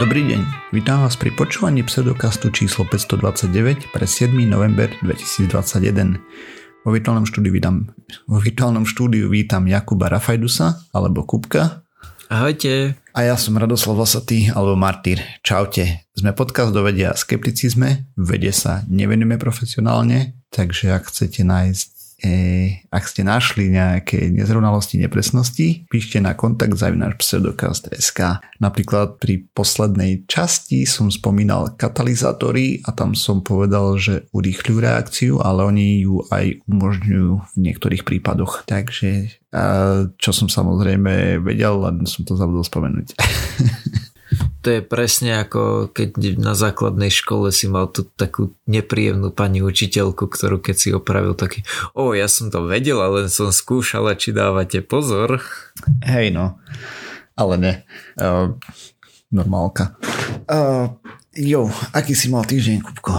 Dobrý deň, vítam vás pri počúvaní pseudokastu číslo 529 pre 7. november 2021. Vo virtuálnom štúdiu vítam, vo virtuálnom štúdiu vítam Jakuba Rafajdusa alebo Kupka. Ahojte. A ja som Radoslav Vlasatý alebo Martyr. Čaute. Sme podcast do vedia a skepticizme. Vede sa nevenujeme profesionálne, takže ak chcete nájsť Ak ste našli nejaké nezrovnalosti, nepresnosti, píšte na kontakt pseudokast.sk. Napríklad pri poslednej časti som spomínal katalizátory a tam som povedal, že urýchľujú reakciu, ale oni ju aj umožňujú v niektorých prípadoch. Takže čo som samozrejme vedel, len som to zabudol spomenúť. To je presne ako keď na základnej škole si mal tú takú nepríjemnú pani učiteľku, ktorú keď si opravil taký, o ja som to vedel, ale som skúšala, či dávate pozor. Hej no, ale ne. Uh, normálka. Uh, jo, aký si mal týždeň, Kupko?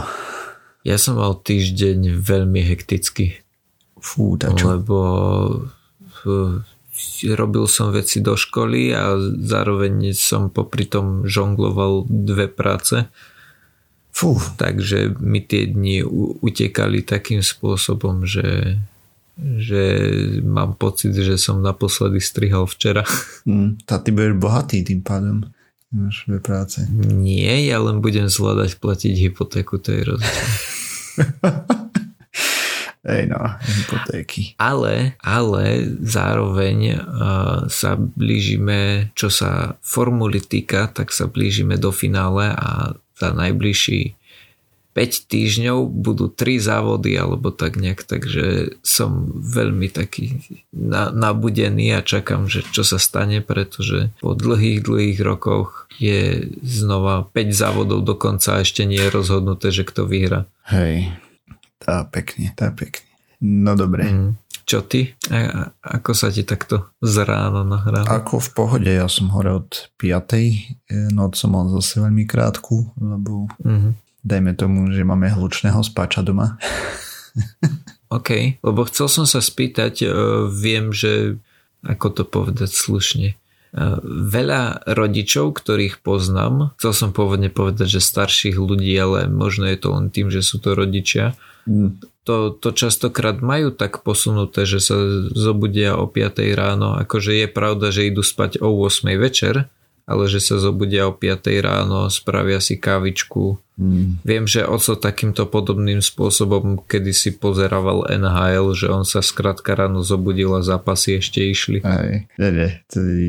Ja som mal týždeň veľmi hektický. Fú, čo? Lebo robil som veci do školy a zároveň som popri tom žongloval dve práce. Fú. Takže mi tie dni utekali takým spôsobom, že, že mám pocit, že som naposledy strihal včera. Mm, tá ty budeš bohatý tým pádom. Máš dve práce. Nie, ja len budem zvládať platiť hypotéku, to je rozdiel. Ej no, hypotéky. Ale, ale zároveň uh, sa blížime, čo sa formuly týka, tak sa blížime do finále a za najbližší 5 týždňov budú 3 závody alebo tak nejak, takže som veľmi taký na, nabudený a čakám, že čo sa stane, pretože po dlhých, dlhých rokoch je znova 5 závodov dokonca a ešte nie je rozhodnuté, že kto vyhra. Hej, tá pekne, tá pekne. No dobre. Mm. Čo ty? A, ako sa ti takto z rána nahrá? Ako v pohode, ja som hore od 5. Noc som mal zase veľmi krátku, lebo mm-hmm. dajme tomu, že máme hlučného spáča doma. OK, lebo chcel som sa spýtať, uh, viem, že ako to povedať slušne, uh, veľa rodičov, ktorých poznám, chcel som pôvodne povedať, že starších ľudí, ale možno je to len tým, že sú to rodičia, to, to častokrát majú tak posunuté, že sa zobudia o 5 ráno. Akože je pravda, že idú spať o 8 večer, ale že sa zobudia o 5 ráno, spravia si kávičku. Mm. Viem, že oco takýmto podobným spôsobom kedy si pozeraval NHL, že on sa skrátka ráno zobudil a zápasy ešte išli. Aj, nie, nie,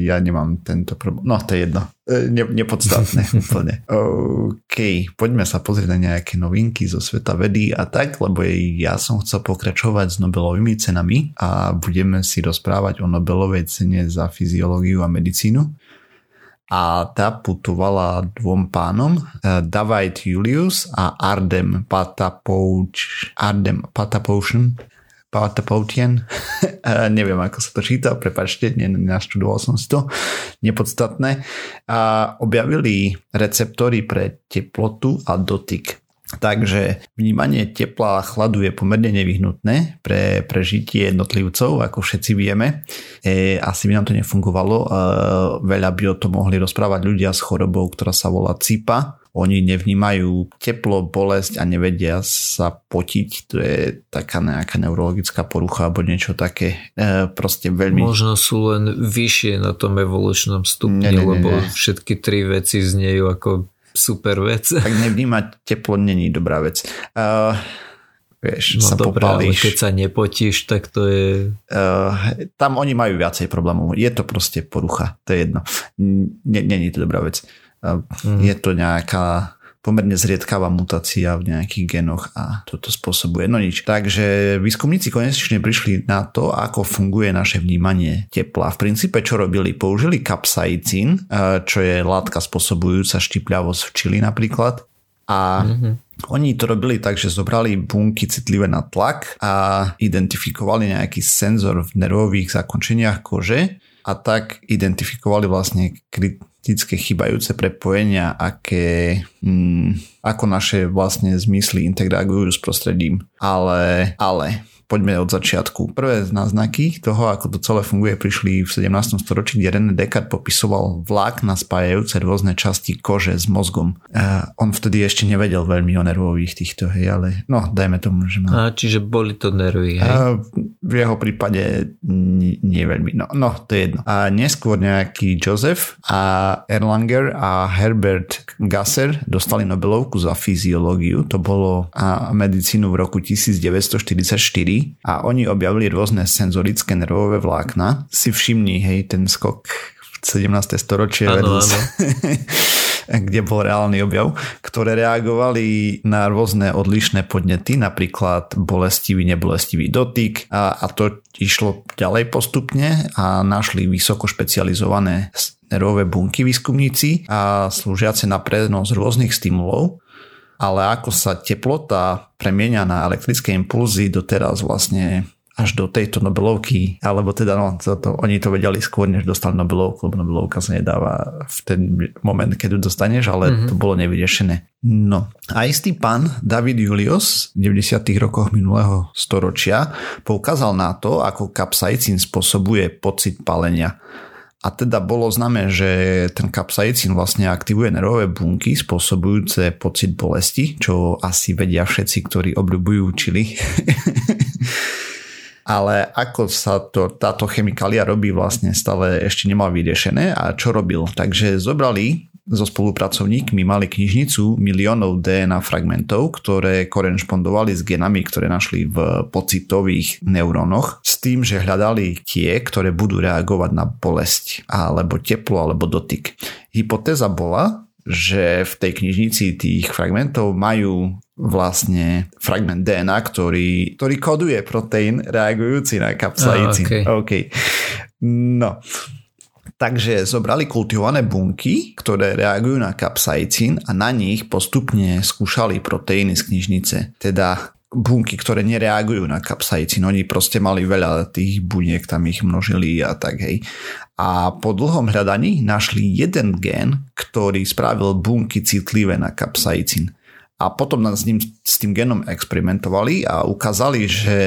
ja nemám tento problém. No, to je jedno. E, ne, nepodstatné úplne. OK, poďme sa pozrieť na nejaké novinky zo sveta vedy a tak, lebo ja som chcel pokračovať s Nobelovými cenami a budeme si rozprávať o Nobelovej cene za fyziológiu a medicínu a tá putovala dvom pánom, eh, David Julius a Ardem Patapouch, Ardem Patapouchen, Patapoutian, eh, neviem ako sa to číta, prepačte, nenaštudoval som si to, nepodstatné, a objavili receptory pre teplotu a dotyk. Takže vnímanie tepla a chladu je pomerne nevyhnutné pre prežitie jednotlivcov, ako všetci vieme. E, asi by nám to nefungovalo. E, veľa by o tom mohli rozprávať ľudia s chorobou, ktorá sa volá CIPA. Oni nevnímajú teplo, bolesť a nevedia sa potiť. To je taká nejaká neurologická porucha alebo niečo také. E, proste veľmi... Možno sú len vyššie na tom evolučnom stupni, ne, ne, ne, lebo všetky tri veci znejú ako super vec. Tak nevnímať teplo není dobrá vec. Uh, vieš, no sa dobré, popálíš. ale keď sa nepotíš, tak to je... Uh, tam oni majú viacej problémov. Je to proste porucha, to je jedno. Není to dobrá vec. Uh, mm. Je to nejaká pomerne zriedkavá mutácia v nejakých genoch a toto spôsobuje. No nič. Takže výskumníci konečne prišli na to, ako funguje naše vnímanie tepla. V princípe čo robili? Použili kapsaicín, eh, čo je látka spôsobujúca štipľavosť v čili napríklad. A mm-hmm. oni to robili tak, že zobrali bunky citlivé na tlak a identifikovali nejaký senzor v nervových zakončeniach kože a tak identifikovali vlastne kritické chybajúce prepojenia, aké, mm, ako naše vlastne zmysly interagujú s prostredím. Ale, ale poďme od začiatku. Prvé náznaky toho, ako to celé funguje, prišli v 17. storočí, kde René Descartes popisoval vlákna spájajúce rôzne časti kože s mozgom. Uh, on vtedy ešte nevedel veľmi o nervových týchto, hej, ale no, dajme tomu, že má. A čiže boli to nervy, hej? Uh, v jeho prípade nie, nie veľmi. No, no, to je jedno. A neskôr nejaký Joseph a Erlanger a Herbert Gasser dostali Nobelovku za fyziológiu. To bolo a medicínu v roku 1944 a oni objavili rôzne senzorické nervové vlákna. Si všimni, hej, ten skok v 17. storočie ano, ano. kde bol reálny objav, ktoré reagovali na rôzne odlišné podnety, napríklad bolestivý, nebolestivý dotyk a, a to išlo ďalej postupne a našli vysoko špecializované nervové bunky výskumníci a slúžiace na prenos rôznych stimulov. Ale ako sa teplota premieňa na elektrické impulzy doteraz vlastne až do tejto Nobelovky, alebo teda no, to, to, oni to vedeli skôr, než dostali Nobelovku, lebo Nobelovka sa nedáva v ten moment, keď ju dostaneš, ale mm-hmm. to bolo nevyriešené. No a istý pán David Julius v 90. rokoch minulého storočia poukázal na to, ako kapsaicín spôsobuje pocit palenia. A teda bolo známe, že ten kapsaicín vlastne aktivuje nervové bunky spôsobujúce pocit bolesti, čo asi vedia všetci, ktorí obľúbujú čili. Ale ako sa to, táto chemikália robí vlastne stále ešte nemal vyriešené a čo robil. Takže zobrali so spolupracovníkmi mali knižnicu miliónov DNA fragmentov, ktoré korešpondovali s genami, ktoré našli v pocitových neurónoch, s tým, že hľadali tie, ktoré budú reagovať na bolesť, alebo teplo, alebo dotyk. Hypotéza bola, že v tej knižnici tých fragmentov majú vlastne fragment DNA, ktorý, ktorý koduje proteín reagujúci na kapsaicín. Oh, okay. okay. No, Takže zobrali kultivované bunky, ktoré reagujú na kapsaicín a na nich postupne skúšali proteíny z knižnice. Teda bunky, ktoré nereagujú na kapsaicín. Oni proste mali veľa tých buniek, tam ich množili a tak hej. A po dlhom hľadaní našli jeden gen, ktorý spravil bunky citlivé na kapsaicín. A potom s, ním, s tým genom experimentovali a ukázali, že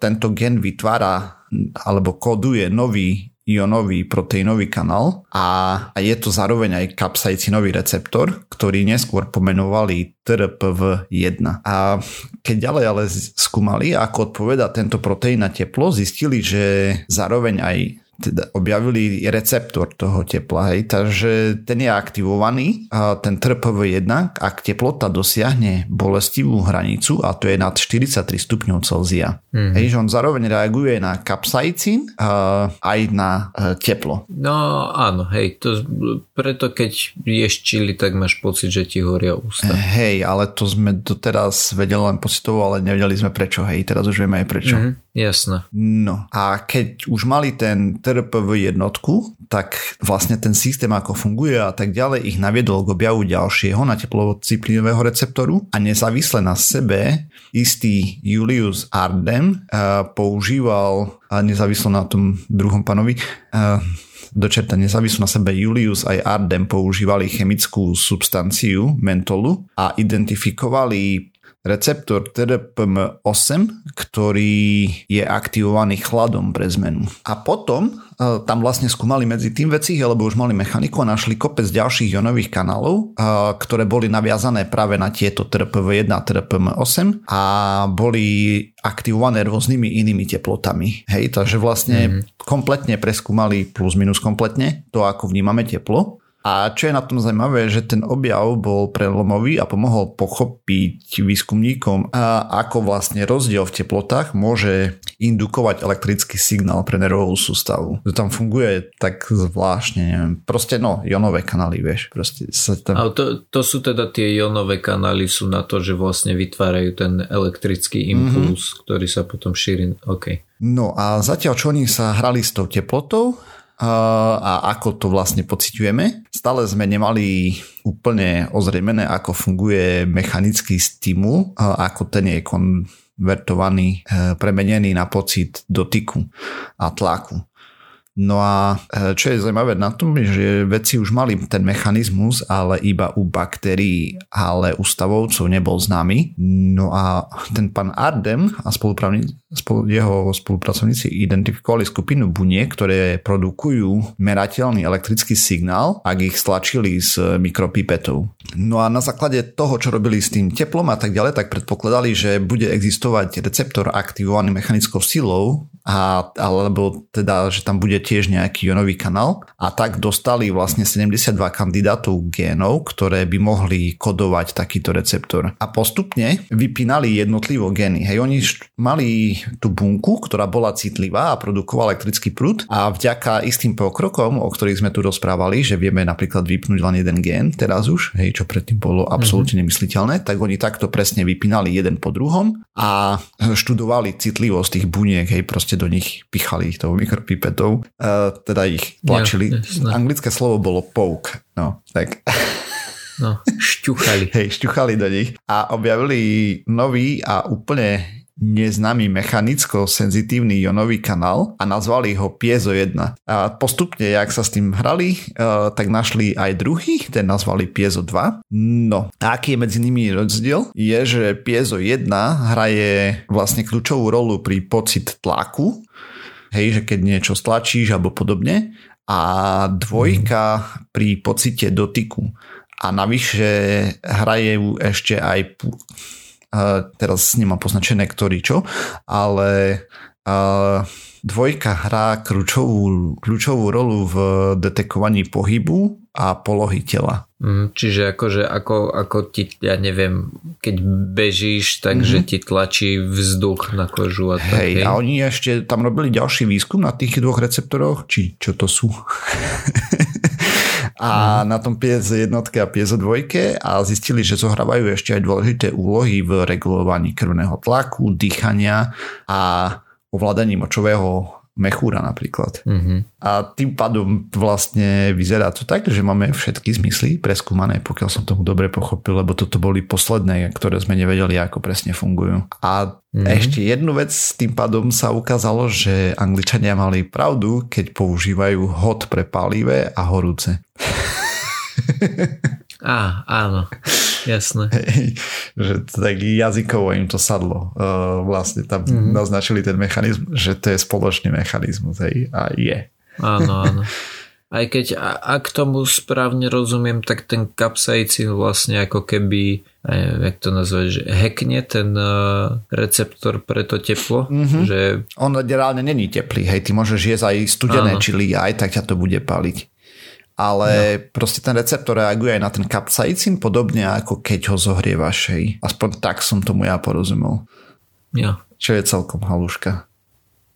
tento gen vytvára alebo koduje nový ionový proteínový kanál a, a je to zároveň aj kapsaicinový receptor, ktorý neskôr pomenovali TRPV1. A keď ďalej ale skúmali, ako odpoveda tento proteín na teplo, zistili, že zároveň aj teda objavili receptor toho tepla, hej, takže ten je aktivovaný a ten TRPV1, ak teplota dosiahne bolestivú hranicu a to je nad 43 stupňov Celzia. Mm-hmm. Hej, že on zároveň reaguje na kapsaicín a aj na e, teplo. No áno, hej, to, preto keď ješ čili, tak máš pocit, že ti horia ústa. Hej, ale to sme doteraz vedeli len pocitovo, ale nevedeli sme prečo, hej, teraz už vieme aj prečo. Mm-hmm. Jasné. No a keď už mali ten TRPV jednotku, tak vlastne ten systém ako funguje a tak ďalej ich naviedol k objavu ďalšieho na teplociplínového receptoru a nezávisle na sebe istý Julius Ardem uh, používal a nezávisle na tom druhom panovi uh, dočerta nezávislo na sebe Julius aj Ardem používali chemickú substanciu mentolu a identifikovali receptor TRPM8, ktorý je aktivovaný chladom pre zmenu. A potom e, tam vlastne skúmali medzi tým veci, lebo už mali mechaniku a našli kopec ďalších ionových kanálov, e, ktoré boli naviazané práve na tieto TRPV1 a TRPM8 a boli aktivované rôznymi inými teplotami. Hej, takže vlastne mm-hmm. kompletne preskúmali plus minus kompletne to, ako vnímame teplo a čo je na tom zaujímavé, že ten objav bol prelomový a pomohol pochopiť výskumníkom, ako vlastne rozdiel v teplotách môže indukovať elektrický signál pre nervovú sústavu. To tam funguje tak zvláštne, neviem. Proste no, ionové kanály, vieš. Proste sa tam... Ale to, to sú teda tie ionové kanály sú na to, že vlastne vytvárajú ten elektrický impuls, mm-hmm. ktorý sa potom šíri. OK. No a zatiaľ, čo oni sa hrali s tou teplotou, a ako to vlastne pociťujeme. Stále sme nemali úplne ozrejmené, ako funguje mechanický stimul, ako ten je konvertovaný, e, premenený na pocit dotyku a tlaku. No a e, čo je zaujímavé na tom, že vedci už mali ten mechanizmus, ale iba u baktérií, ale u stavovcov nebol známy. No a ten pán Ardem a spolu, jeho spolupracovníci identifikovali skupinu buniek, ktoré produkujú merateľný elektrický signál, ak ich stlačili s mikropipetou. No a na základe toho, čo robili s tým teplom a tak ďalej, tak predpokladali, že bude existovať receptor aktivovaný mechanickou silou, a, alebo teda, že tam bude tiež nejaký ionový kanál a tak dostali vlastne 72 kandidátov génov, ktoré by mohli kodovať takýto receptor. A postupne vypínali jednotlivo gény. Hej, oni mali tú bunku, ktorá bola citlivá a produkovala elektrický prúd a vďaka istým pokrokom, o ktorých sme tu rozprávali, že vieme napríklad vypnúť len jeden gén teraz už, hej, čo predtým bolo absolútne mm-hmm. nemysliteľné, tak oni takto presne vypínali jeden po druhom a študovali citlivosť tých buniek, hej, proste proste do nich pichali ich tou mikropipetou, uh, teda ich tlačili. Ja, Anglické slovo bolo poke, no, tak... No, šťuchali. Hej, šťuchali do nich. A objavili nový a úplne neznámy mechanicko-senzitívny ionový kanál a nazvali ho Piezo 1. A postupne, jak sa s tým hrali, uh, tak našli aj druhý, ten nazvali Piezo 2. No, a aký je medzi nimi rozdiel? Je, že Piezo 1 hraje vlastne kľúčovú rolu pri pocit tlaku, hej, že keď niečo stlačíš alebo podobne, a dvojka pri pocite dotyku. A navyše hraje ešte aj teraz nemám poznačené ktorý čo, ale dvojka hrá kľúčovú, kľúčovú rolu v detekovaní pohybu a polohy tela. Mm, čiže akože ako, ako ti, ja neviem, keď bežíš, takže mm-hmm. ti tlačí vzduch na kožu a tak. Hej, hej, a oni ešte tam robili ďalší výskum na tých dvoch receptoroch, či čo to sú. a mm. na tom piezo jednotke a piezo dvojke a zistili, že zohrávajú ešte aj dôležité úlohy v regulovaní krvného tlaku, dýchania a ovládaní močového mechúra napríklad. Mm-hmm. A tým pádom vlastne vyzerá to tak, že máme všetky zmysly preskúmané, pokiaľ som tomu dobre pochopil, lebo toto boli posledné, ktoré sme nevedeli, ako presne fungujú. A mm-hmm. ešte jednu vec tým pádom sa ukázalo, že Angličania mali pravdu, keď používajú hot pre palivé a horúce. Á, áno, jasné. Hej, že tak jazykovo im to sadlo. Uh, vlastne tam mm-hmm. naznačili ten mechanizmus, že to je spoločný mechanizmus. Hej, a je. Áno, áno. Aj keď, ak tomu správne rozumiem, tak ten kapsaicín vlastne ako keby, aj, jak to nazvať, že hekne ten uh, receptor pre to teplo. Mm-hmm. Že... On reálne není teplý, hej, ty môžeš jesť aj studené áno. čili, aj tak ťa to bude paliť ale no. proste ten receptor reaguje aj na ten kapsaicín podobne ako keď ho zohrievaš. Hej. Aspoň tak som tomu ja porozumel. Ja. Čo je celkom haluška.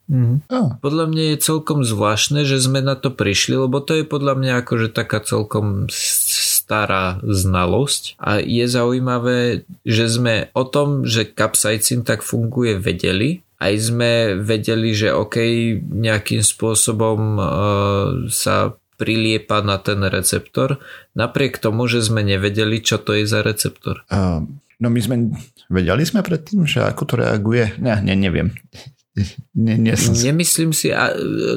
Mm. Oh. Podľa mňa je celkom zvláštne, že sme na to prišli, lebo to je podľa mňa akože taká celkom stará znalosť a je zaujímavé, že sme o tom, že kapsaicín tak funguje vedeli, aj sme vedeli, že OK, nejakým spôsobom uh, sa priliepa na ten receptor, napriek tomu, že sme nevedeli, čo to je za receptor. Uh, no my sme, vedeli sme predtým, že ako to reaguje? Ne, ne neviem. Ne, nie som. Nemyslím si, a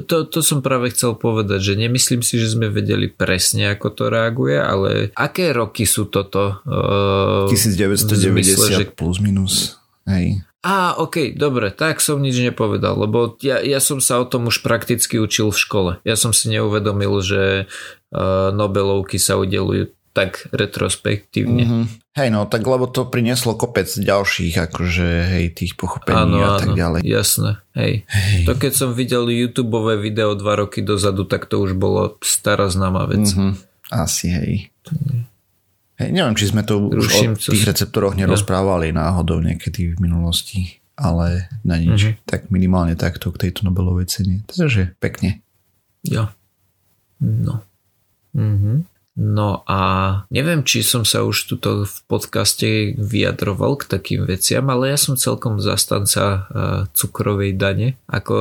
to, to som práve chcel povedať, že nemyslím si, že sme vedeli presne, ako to reaguje, ale aké roky sú toto? Uh, 1990 zmysle, že... plus minus. Hej. Á, ok, dobre, tak som nič nepovedal, lebo ja, ja som sa o tom už prakticky učil v škole. Ja som si neuvedomil, že uh, Nobelovky sa udelujú tak retrospektívne. Mm-hmm. Hej, no tak lebo to prinieslo kopec ďalších, akože hej, tých pochopení áno, a tak áno, ďalej. jasné, hej. hej. To keď som videl YouTube video dva roky dozadu, tak to už bolo stará známa vec. Mm-hmm. Asi, hej. Hej, neviem, či sme to Ruším, už o tých receptoroch nerozprávali ja. náhodou niekedy v minulosti, ale na nič. Mm-hmm. Tak minimálne takto k tejto Nobelovej cene. Takže pekne. Ja. No. Mm-hmm. No a neviem, či som sa už tuto v podcaste vyjadroval k takým veciam, ale ja som celkom zastanca uh, cukrovej dane. Ako,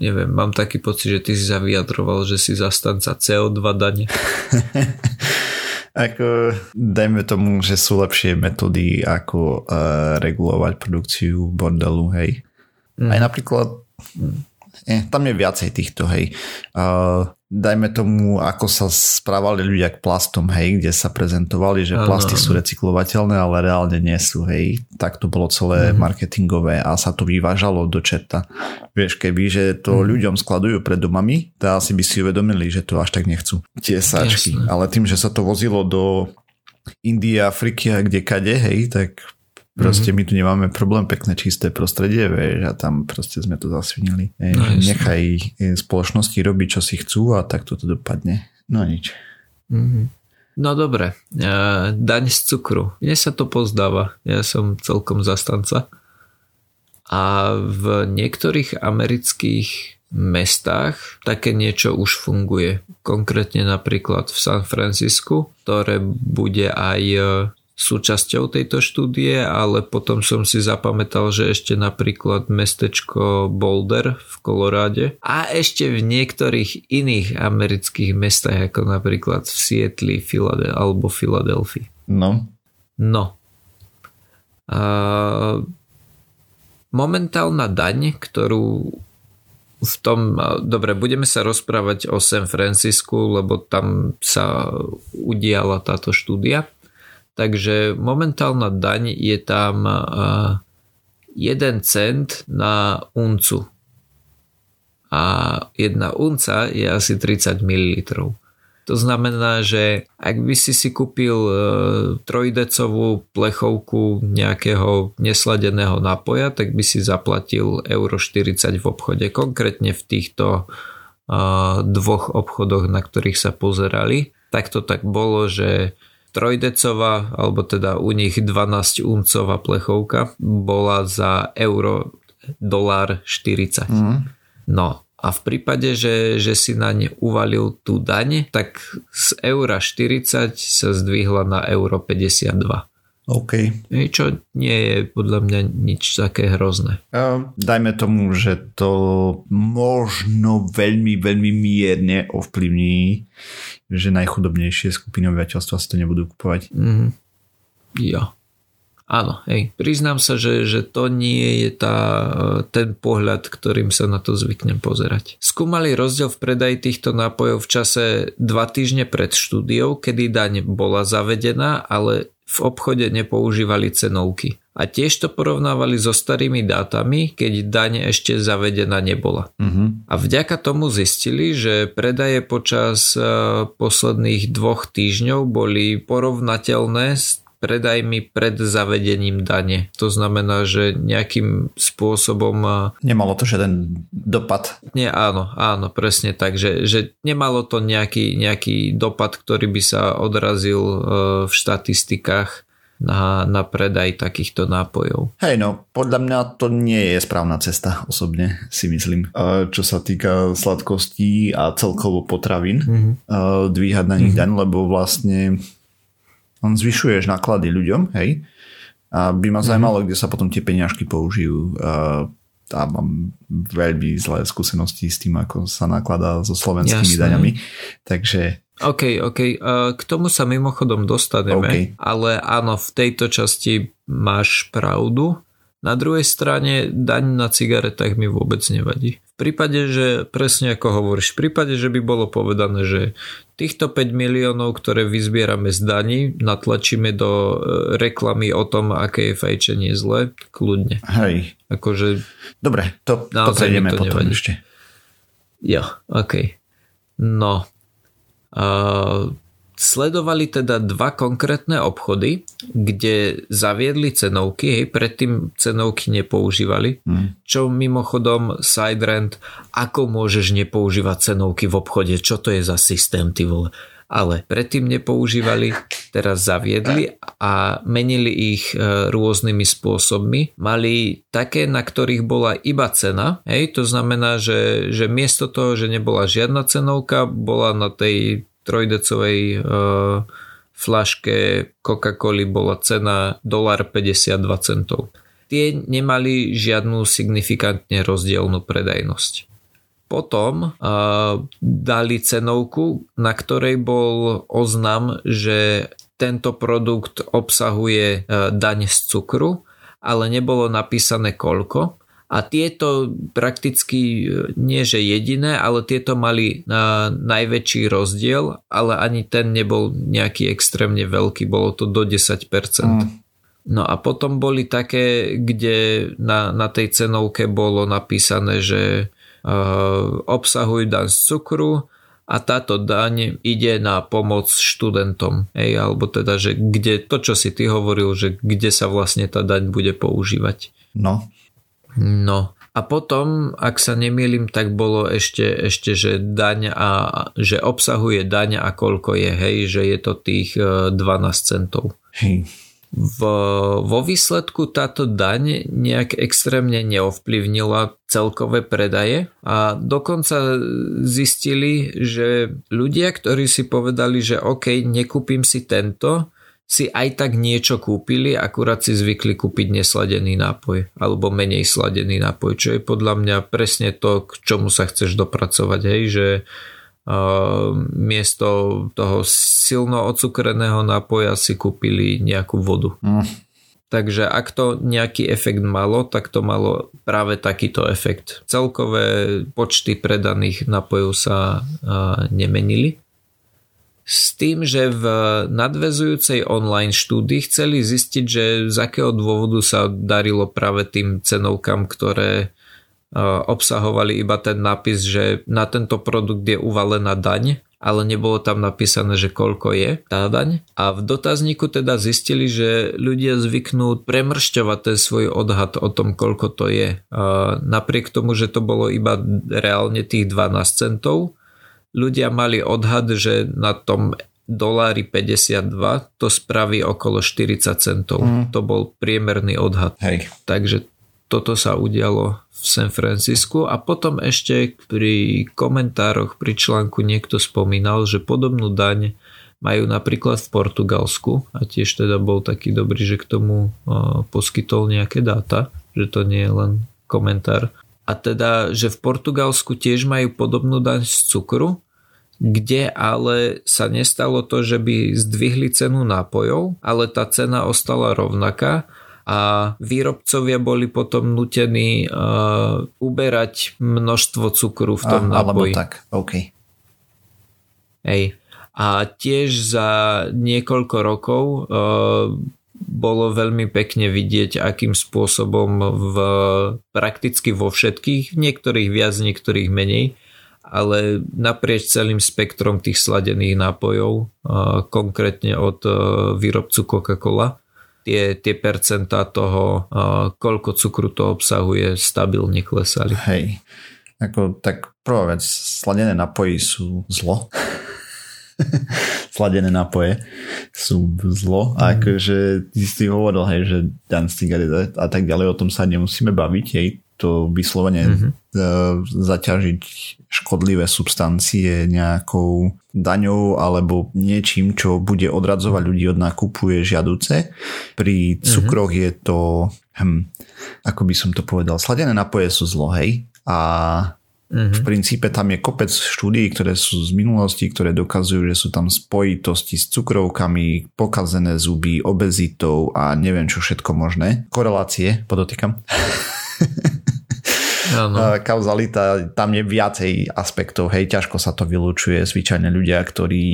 neviem, mám taký pocit, že ty si sa vyjadroval, že si zastanca CO2 dane. Ako, dajme tomu, že sú lepšie metódy, ako uh, regulovať produkciu bordelu, hej. Mm. Aj napríklad eh, tam je viacej týchto, hej. Uh, dajme tomu, ako sa správali ľudia k plastom, hej, kde sa prezentovali, že plasty sú recyklovateľné, ale reálne nie sú, hej. Tak to bolo celé mm. marketingové a sa to vyvážalo do čerta. Vieš, keby, že to mm. ľuďom skladujú pred domami, to asi by si uvedomili, že to až tak nechcú. Tie sáčky. Jasne. Ale tým, že sa to vozilo do Indie, Afriky a kde kade, hej, tak Proste mm-hmm. my tu nemáme problém, pekné čisté prostredie, vieš, a tam proste sme to zasvinili. No, nechaj e, spoločnosti robiť, čo si chcú a tak toto dopadne. No nič. Mm-hmm. No dobre, uh, daň z cukru. Mne sa to pozdáva. Ja som celkom zastanca. A v niektorých amerických mestách také niečo už funguje. Konkrétne napríklad v San Francisku, ktoré bude aj súčasťou tejto štúdie, ale potom som si zapamätal, že ešte napríklad mestečko Boulder v Koloráde a ešte v niektorých iných amerických mestách, ako napríklad v Sietli Filade, alebo Filadelfii. No. No. A momentálna daň, ktorú v tom, dobre, budeme sa rozprávať o San Francisku, lebo tam sa udiala táto štúdia. Takže momentálna daň je tam 1 cent na uncu. A jedna unca je asi 30 ml. To znamená, že ak by si si kúpil e, trojdecovú plechovku nejakého nesladeného nápoja, tak by si zaplatil euro 40 v obchode. Konkrétne v týchto e, dvoch obchodoch, na ktorých sa pozerali. Tak to tak bolo, že trojdecová, alebo teda u nich 12 uncová plechovka bola za euro dolár 40. Mm. No a v prípade, že, že si na ne uvalil tú daň, tak z eura 40 sa zdvihla na euro 52. OK. Čo nie je podľa mňa nič také hrozné. Uh, dajme tomu, že to možno veľmi, veľmi mierne ovplyvní, že najchudobnejšie skupiny obyvateľstva si to nebudú kupovať. Mm-hmm. Jo. Áno, hej. Priznám sa, že, že to nie je tá, ten pohľad, ktorým sa na to zvyknem pozerať. Skúmali rozdiel v predaji týchto nápojov v čase dva týždne pred štúdiou, kedy daň bola zavedená, ale v obchode nepoužívali cenovky. A tiež to porovnávali so starými dátami, keď daň ešte zavedená nebola. Uh-huh. A vďaka tomu zistili, že predaje počas uh, posledných dvoch týždňov boli porovnateľné s predajmi pred zavedením dane. To znamená, že nejakým spôsobom... Nemalo to žiaden dopad. Nie, áno, áno, presne tak, že, že nemalo to nejaký, nejaký dopad, ktorý by sa odrazil e, v štatistikách na, na predaj takýchto nápojov. Hej, no, podľa mňa to nie je správna cesta, osobne si myslím. E, čo sa týka sladkostí a celkovo potravín, mm-hmm. dvíhať na nich mm-hmm. daň, lebo vlastne len zvyšuješ náklady ľuďom, hej, a by ma mhm. zaujímalo, mm-hmm. kde sa potom tie peňažky použijú. A mám veľmi zlé skúsenosti s tým, ako sa nakladá so slovenskými Jasne. daňami. Takže... OK, OK. K tomu sa mimochodom dostaneme, okay. ale áno, v tejto časti máš pravdu. Na druhej strane daň na cigaretách mi vôbec nevadí. V prípade, že presne ako hovoríš, v prípade, že by bolo povedané, že týchto 5 miliónov, ktoré vyzbierame z daní, natlačíme do e, reklamy o tom, aké je fajčenie zlé, kľudne. Hej. Akože... Dobre, to, to prejdeme to potom nevadí. ešte. Jo, OK. No. Uh, Sledovali teda dva konkrétne obchody, kde zaviedli cenovky, hej, predtým cenovky nepoužívali, hmm. čo mimochodom siderand, ako môžeš nepoužívať cenovky v obchode, čo to je za systém, ty vole. Ale predtým nepoužívali, teraz zaviedli a menili ich e, rôznymi spôsobmi. Mali také, na ktorých bola iba cena, hej, to znamená, že, že miesto toho, že nebola žiadna cenovka, bola na tej trojdecovej uh, flaške Coca-Coly bola cena $1,52 centov. Tie nemali žiadnu signifikantne rozdielnú predajnosť. Potom uh, dali cenovku, na ktorej bol oznam, že tento produkt obsahuje uh, daň z cukru, ale nebolo napísané koľko A tieto prakticky nie že jediné, ale tieto mali na najväčší rozdiel, ale ani ten nebol nejaký extrémne veľký, bolo to do 10%. Mm. No a potom boli také, kde na, na tej cenovke bolo napísané, že uh, obsahujú daň z cukru a táto daň ide na pomoc študentom. Hej, alebo teda, že kde, to čo si ty hovoril, že kde sa vlastne tá daň bude používať. No. No. A potom, ak sa nemýlim, tak bolo ešte, ešte že daň a že obsahuje daň a koľko je, hej, že je to tých 12 e, centov. Hej. V, vo výsledku táto daň nejak extrémne neovplyvnila celkové predaje a dokonca zistili, že ľudia, ktorí si povedali, že OK, nekúpim si tento, si aj tak niečo kúpili, akurát si zvykli kúpiť nesladený nápoj alebo menej sladený nápoj, čo je podľa mňa presne to, k čomu sa chceš dopracovať, hej, že miesto toho silno ocukreného nápoja si kúpili nejakú vodu. Mm. Takže ak to nejaký efekt malo, tak to malo práve takýto efekt. Celkové počty predaných nápojov sa nemenili. S tým, že v nadvezujúcej online štúdii chceli zistiť, že z akého dôvodu sa darilo práve tým cenovkám, ktoré obsahovali iba ten nápis, že na tento produkt je uvalená daň, ale nebolo tam napísané, že koľko je tá daň. A v dotazníku teda zistili, že ľudia zvyknú premršťovať ten svoj odhad o tom, koľko to je. A napriek tomu, že to bolo iba reálne tých 12 centov, ľudia mali odhad, že na tom dolári 52 to spraví okolo 40 centov. Mm. To bol priemerný odhad. Hej. Takže toto sa udialo v San Francisku a potom ešte pri komentároch pri článku niekto spomínal, že podobnú daň majú napríklad v Portugalsku a tiež teda bol taký dobrý, že k tomu poskytol nejaké dáta, že to nie je len komentár. A teda, že v Portugalsku tiež majú podobnú daň z cukru, kde ale sa nestalo to, že by zdvihli cenu nápojov, ale tá cena ostala rovnaká a výrobcovia boli potom nutení uh, uberať množstvo cukru v tom a, nápoji. Alebo tak, OK. Hej. A tiež za niekoľko rokov uh, bolo veľmi pekne vidieť, akým spôsobom v, prakticky vo všetkých, niektorých viac, niektorých menej, ale naprieč celým spektrom tých sladených nápojov, konkrétne od uh, výrobcu Coca-Cola, tie, tie percentá toho, koľko cukru to obsahuje, stabilne klesali. Hej. Ako, tak prvá vec, sladené napoji sú zlo. sladené napoje sú zlo. A mhm. akože ty si hovoril, hej, že dan a tak ďalej, o tom sa nemusíme baviť, hej to vyslovene mm-hmm. zaťažiť škodlivé substancie nejakou daňou alebo niečím, čo bude odradzovať ľudí od nákupu je žiaduce. Pri mhm. cukroch mm-hmm. je to, hm, ako by som to povedal, sladené napoje sú zlo, hej. A Mm-hmm. V princípe tam je kopec štúdií, ktoré sú z minulosti, ktoré dokazujú, že sú tam spojitosti s cukrovkami, pokazené zuby, obezitou a neviem čo všetko možné. Korelácie, podotýkam. Ano. Kauzalita, tam je viacej aspektov, hej, ťažko sa to vylúčuje. Zvyčajne ľudia, ktorí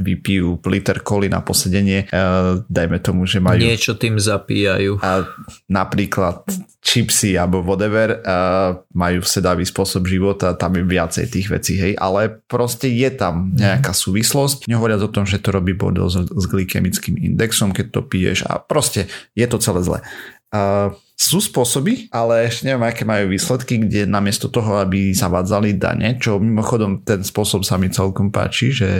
vypijú liter koli na posedenie, uh, dajme tomu, že majú... Niečo tým zapíjajú. A napríklad čipsy alebo whatever, uh, majú sedavý spôsob života, tam je viacej tých vecí, hej, ale proste je tam nejaká súvislosť. Nehovoriac o tom, že to robí bodol s, s glykemickým indexom, keď to piješ a proste je to celé zle. Uh, sú spôsoby, ale ešte neviem, aké majú výsledky, kde namiesto toho, aby zavádzali dane, čo mimochodom ten spôsob sa mi celkom páči, že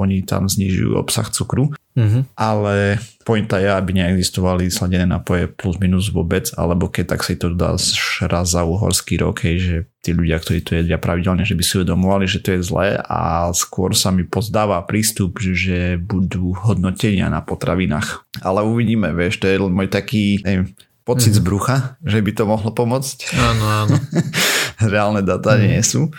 oni tam znižujú obsah cukru, mm-hmm. ale pointa je, aby neexistovali sladené napoje plus minus vôbec, alebo keď tak si to dá raz za uhorský rok, hej, že tí ľudia, ktorí to jedia pravidelne, že by si uvedomovali, že to je zlé a skôr sa mi pozdáva prístup, že budú hodnotenia na potravinách. Ale uvidíme, vieš, to je môj taký, neviem, pocit mm-hmm. z brucha, že by to mohlo pomôcť. Áno, áno. Reálne data mm. nie sú.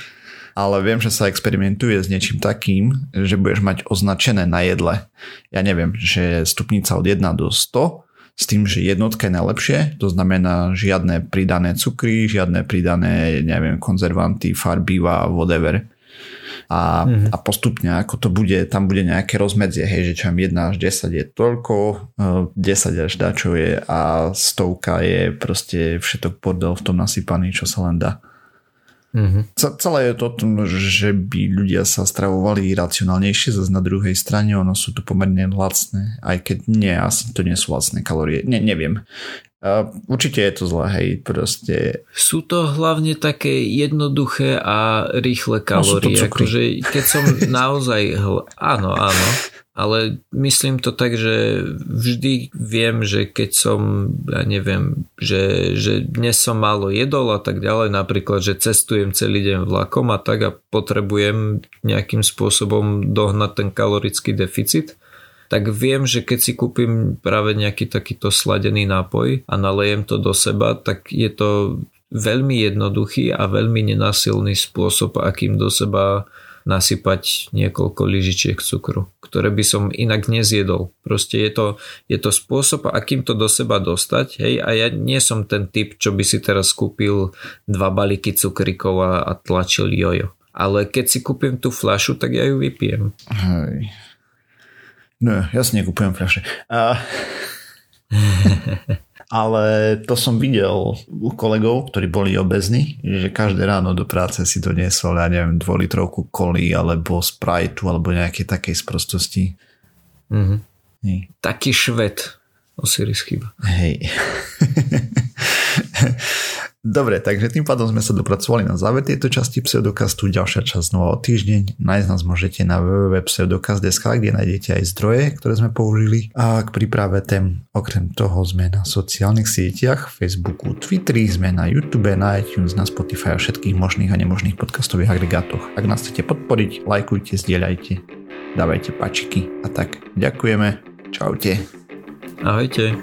Ale viem, že sa experimentuje s niečím takým, že budeš mať označené na jedle. Ja neviem, že stupnica od 1 do 100 s tým, že jednotka je najlepšie, to znamená žiadne pridané cukry, žiadne pridané, neviem, konzervanty, farbiva, whatever. A, mm-hmm. a postupne, ako to bude, tam bude nejaké rozmedzie, hej, že čo 1 až 10 je toľko, 10 e, až dačo je a stovka je proste všetok bordel v tom nasypaný, čo sa len dá. Mm-hmm. Celé je to o tom, že by ľudia sa stravovali racionálnejšie, zase na druhej strane ono sú to pomerne lacné, aj keď nie, asi to nie sú lacné kalórie, ne, neviem. Uh, určite je to zlé, hej, proste. Sú to hlavne také jednoduché a rýchle kalórie, no, akože keď som naozaj, hl... áno, áno, ale myslím to tak, že vždy viem, že keď som, ja neviem, že, že dnes som málo jedol a tak ďalej, napríklad, že cestujem celý deň vlakom a tak a potrebujem nejakým spôsobom dohnať ten kalorický deficit, tak viem, že keď si kúpim práve nejaký takýto sladený nápoj a nalejem to do seba, tak je to veľmi jednoduchý a veľmi nenásilný spôsob, akým do seba nasypať niekoľko lyžičiek cukru, ktoré by som inak nezjedol. Proste je to, je to spôsob, akým to do seba dostať. Hej, a ja nie som ten typ, čo by si teraz kúpil dva balíky cukrikov a, a tlačil jojo. Ale keď si kúpim tú fľašu, tak ja ju vypijem. Hej. No, ja si nekúpujem fľaše. A... ale to som videl u kolegov, ktorí boli obezní, že každé ráno do práce si doniesol, ja neviem, dvolitrovku koli alebo Sprite alebo nejaké takej sprostosti. Mm-hmm. Taký švet Osiris chyba. Hej. Dobre, takže tým pádom sme sa dopracovali na záver tejto časti pseudokastu. Ďalšia časť znova o týždeň. Nájsť nás môžete na www.pseudokast.sk, kde nájdete aj zdroje, ktoré sme použili. A k príprave tém, okrem toho sme na sociálnych sieťach, Facebooku, Twitteri, sme na YouTube, na iTunes, na Spotify a všetkých možných a nemožných podcastových agregátoch. Ak nás chcete podporiť, lajkujte, zdieľajte, dávajte pačiky a tak. Ďakujeme. Čaute. Ahojte.